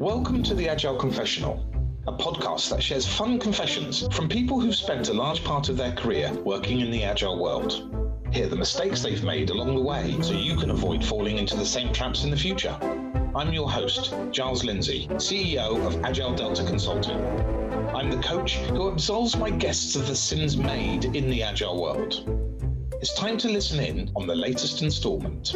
Welcome to the Agile Confessional, a podcast that shares fun confessions from people who've spent a large part of their career working in the Agile world. Hear the mistakes they've made along the way so you can avoid falling into the same traps in the future. I'm your host, Giles Lindsay, CEO of Agile Delta Consulting. I'm the coach who absolves my guests of the sins made in the Agile world. It's time to listen in on the latest installment.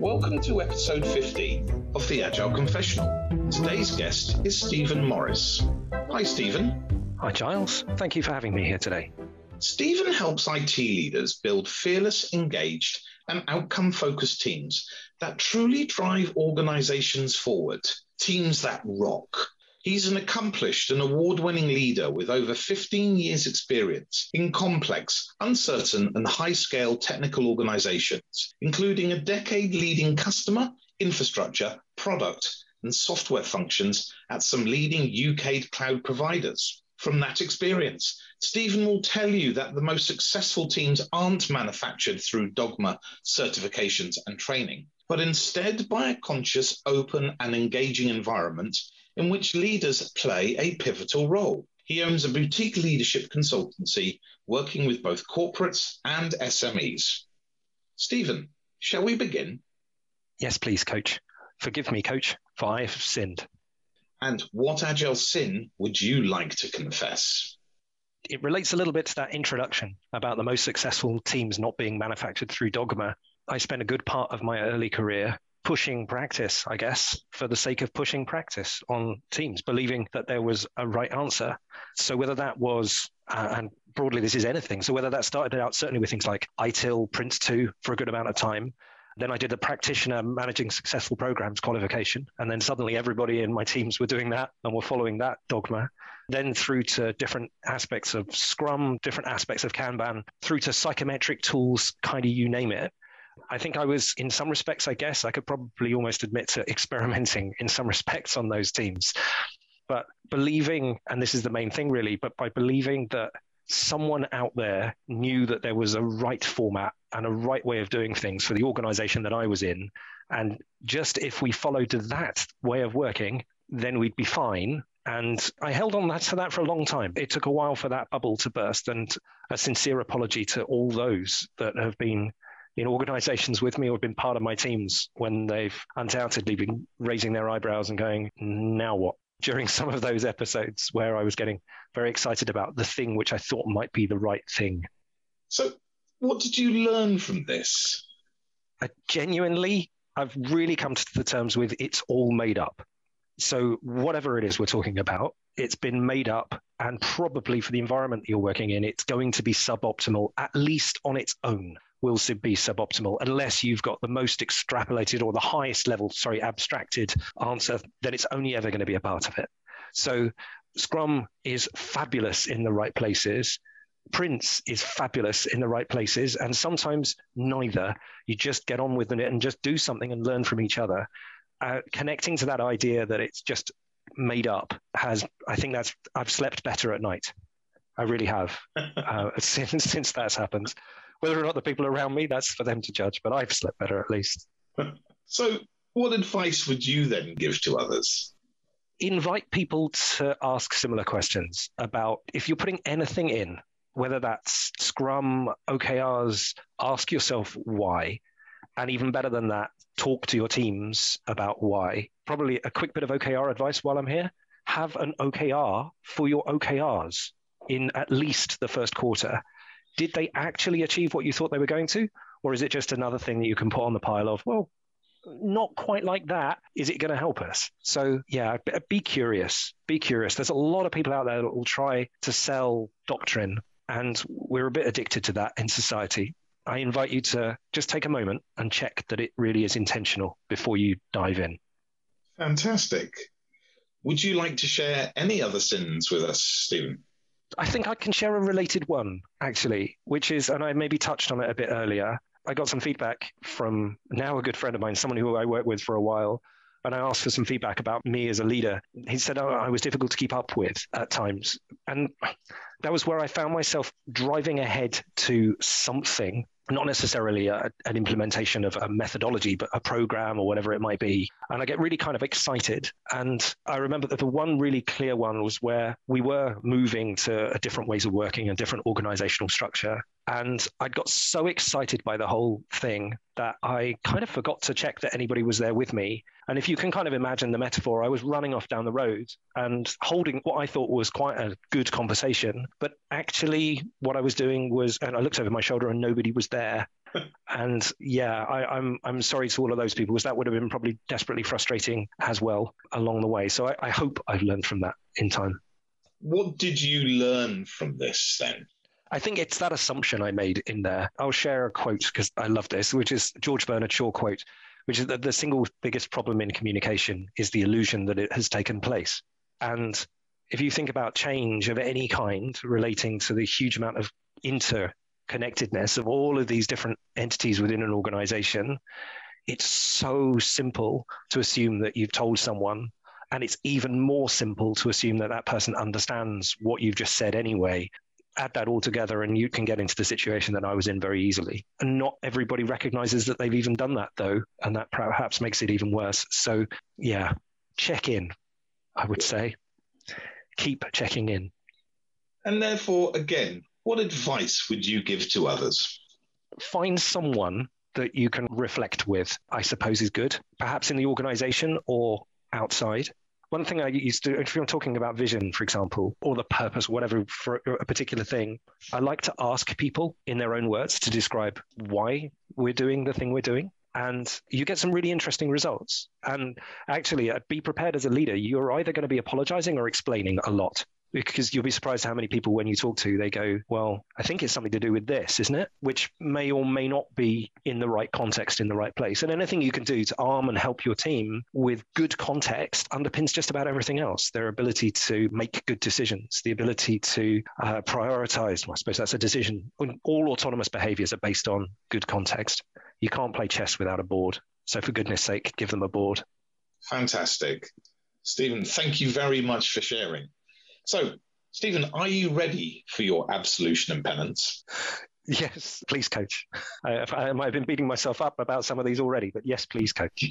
Welcome to episode 50 of the Agile Confessional. Today's guest is Stephen Morris. Hi, Stephen. Hi, Giles. Thank you for having me here today. Stephen helps IT leaders build fearless, engaged, and outcome focused teams that truly drive organizations forward, teams that rock. He's an accomplished and award winning leader with over 15 years' experience in complex, uncertain, and high scale technical organizations, including a decade leading customer, infrastructure, product, and software functions at some leading UK cloud providers. From that experience, Stephen will tell you that the most successful teams aren't manufactured through dogma, certifications, and training, but instead by a conscious, open, and engaging environment in which leaders play a pivotal role. He owns a boutique leadership consultancy working with both corporates and SMEs. Stephen, shall we begin? Yes, please, coach. Forgive me, coach, for I have sinned. And what agile sin would you like to confess? It relates a little bit to that introduction about the most successful teams not being manufactured through dogma. I spent a good part of my early career pushing practice, I guess, for the sake of pushing practice on teams, believing that there was a right answer. So whether that was, uh, and broadly this is anything, so whether that started out certainly with things like ITIL, Prince2 for a good amount of time, then I did the practitioner managing successful programs qualification. And then suddenly everybody in my teams were doing that and were following that dogma. Then through to different aspects of Scrum, different aspects of Kanban, through to psychometric tools, kind of you name it. I think I was, in some respects, I guess, I could probably almost admit to experimenting in some respects on those teams. But believing, and this is the main thing really, but by believing that someone out there knew that there was a right format and a right way of doing things for the organization that I was in. And just if we followed that way of working, then we'd be fine. And I held on to that for a long time. It took a while for that bubble to burst. And a sincere apology to all those that have been in organizations with me or been part of my teams when they've undoubtedly been raising their eyebrows and going, now what? During some of those episodes where I was getting very excited about the thing which I thought might be the right thing. So, what did you learn from this? I genuinely, I've really come to the terms with it's all made up. So, whatever it is we're talking about, it's been made up, and probably for the environment that you're working in, it's going to be suboptimal, at least on its own will be suboptimal unless you've got the most extrapolated or the highest level, sorry, abstracted answer, then it's only ever going to be a part of it. So Scrum is fabulous in the right places. Prince is fabulous in the right places, and sometimes neither. You just get on with it and just do something and learn from each other. Uh, connecting to that idea that it's just made up has, I think that's, I've slept better at night. I really have uh, since since that's happened. Whether or not the people around me, that's for them to judge. But I've slept better at least. So, what advice would you then give to others? Invite people to ask similar questions about if you're putting anything in, whether that's Scrum, OKRs, ask yourself why. And even better than that, talk to your teams about why. Probably a quick bit of OKR advice while I'm here have an OKR for your OKRs in at least the first quarter. Did they actually achieve what you thought they were going to? Or is it just another thing that you can put on the pile of, well, not quite like that. Is it going to help us? So, yeah, be curious. Be curious. There's a lot of people out there that will try to sell doctrine, and we're a bit addicted to that in society. I invite you to just take a moment and check that it really is intentional before you dive in. Fantastic. Would you like to share any other sins with us, Stephen? I think I can share a related one, actually, which is, and I maybe touched on it a bit earlier. I got some feedback from now a good friend of mine, someone who I worked with for a while, and I asked for some feedback about me as a leader. He said oh, I was difficult to keep up with at times. And that was where I found myself driving ahead to something not necessarily a, an implementation of a methodology, but a program or whatever it might be. And I get really kind of excited. And I remember that the one really clear one was where we were moving to different ways of working, a different organizational structure. And I got so excited by the whole thing that I kind of forgot to check that anybody was there with me. And if you can kind of imagine the metaphor, I was running off down the road and holding what I thought was quite a good conversation. But actually, what I was doing was, and I looked over my shoulder and nobody was there. and yeah, I, am I'm, I'm sorry to all of those people because that would have been probably desperately frustrating as well along the way. So I, I hope I've learned from that in time. What did you learn from this then? I think it's that assumption I made in there. I'll share a quote because I love this, which is George Bernard Shaw quote, which is that the single biggest problem in communication is the illusion that it has taken place. And if you think about change of any kind relating to the huge amount of interconnectedness of all of these different entities within an organization, it's so simple to assume that you've told someone and it's even more simple to assume that that person understands what you've just said anyway add that all together and you can get into the situation that I was in very easily. And not everybody recognizes that they've even done that though, and that perhaps makes it even worse. So, yeah, check in, I would say. Keep checking in. And therefore, again, what advice would you give to others? Find someone that you can reflect with, I suppose is good, perhaps in the organization or outside one thing I used to, if you're talking about vision, for example, or the purpose, whatever, for a particular thing, I like to ask people in their own words to describe why we're doing the thing we're doing. And you get some really interesting results. And actually, uh, be prepared as a leader. You're either going to be apologizing or explaining a lot because you'll be surprised how many people when you talk to they go well i think it's something to do with this isn't it? Which may or may not be in the right context in the right place. And anything you can do to arm and help your team with good context underpins just about everything else. Their ability to make good decisions the ability to uh, prioritize well, i suppose that's a decision. All autonomous behaviors are based on good context. You can't play chess without a board. So for goodness sake give them a board. Fantastic. Stephen thank you very much for sharing so, Stephen, are you ready for your absolution and penance? Yes, please, coach. I, I might have been beating myself up about some of these already, but yes, please, coach.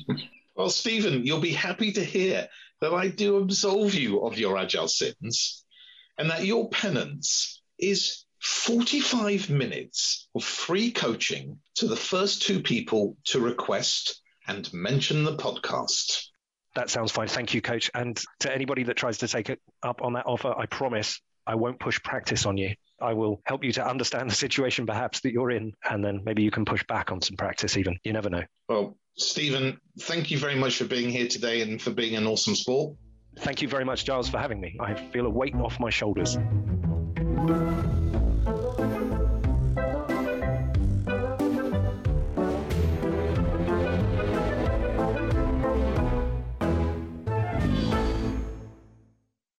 well, Stephen, you'll be happy to hear that I do absolve you of your agile sins and that your penance is 45 minutes of free coaching to the first two people to request and mention the podcast. That sounds fine. Thank you, coach. And to anybody that tries to take it up on that offer, I promise I won't push practice on you. I will help you to understand the situation perhaps that you're in, and then maybe you can push back on some practice even. You never know. Well, Stephen, thank you very much for being here today and for being an awesome sport. Thank you very much, Giles, for having me. I feel a weight off my shoulders.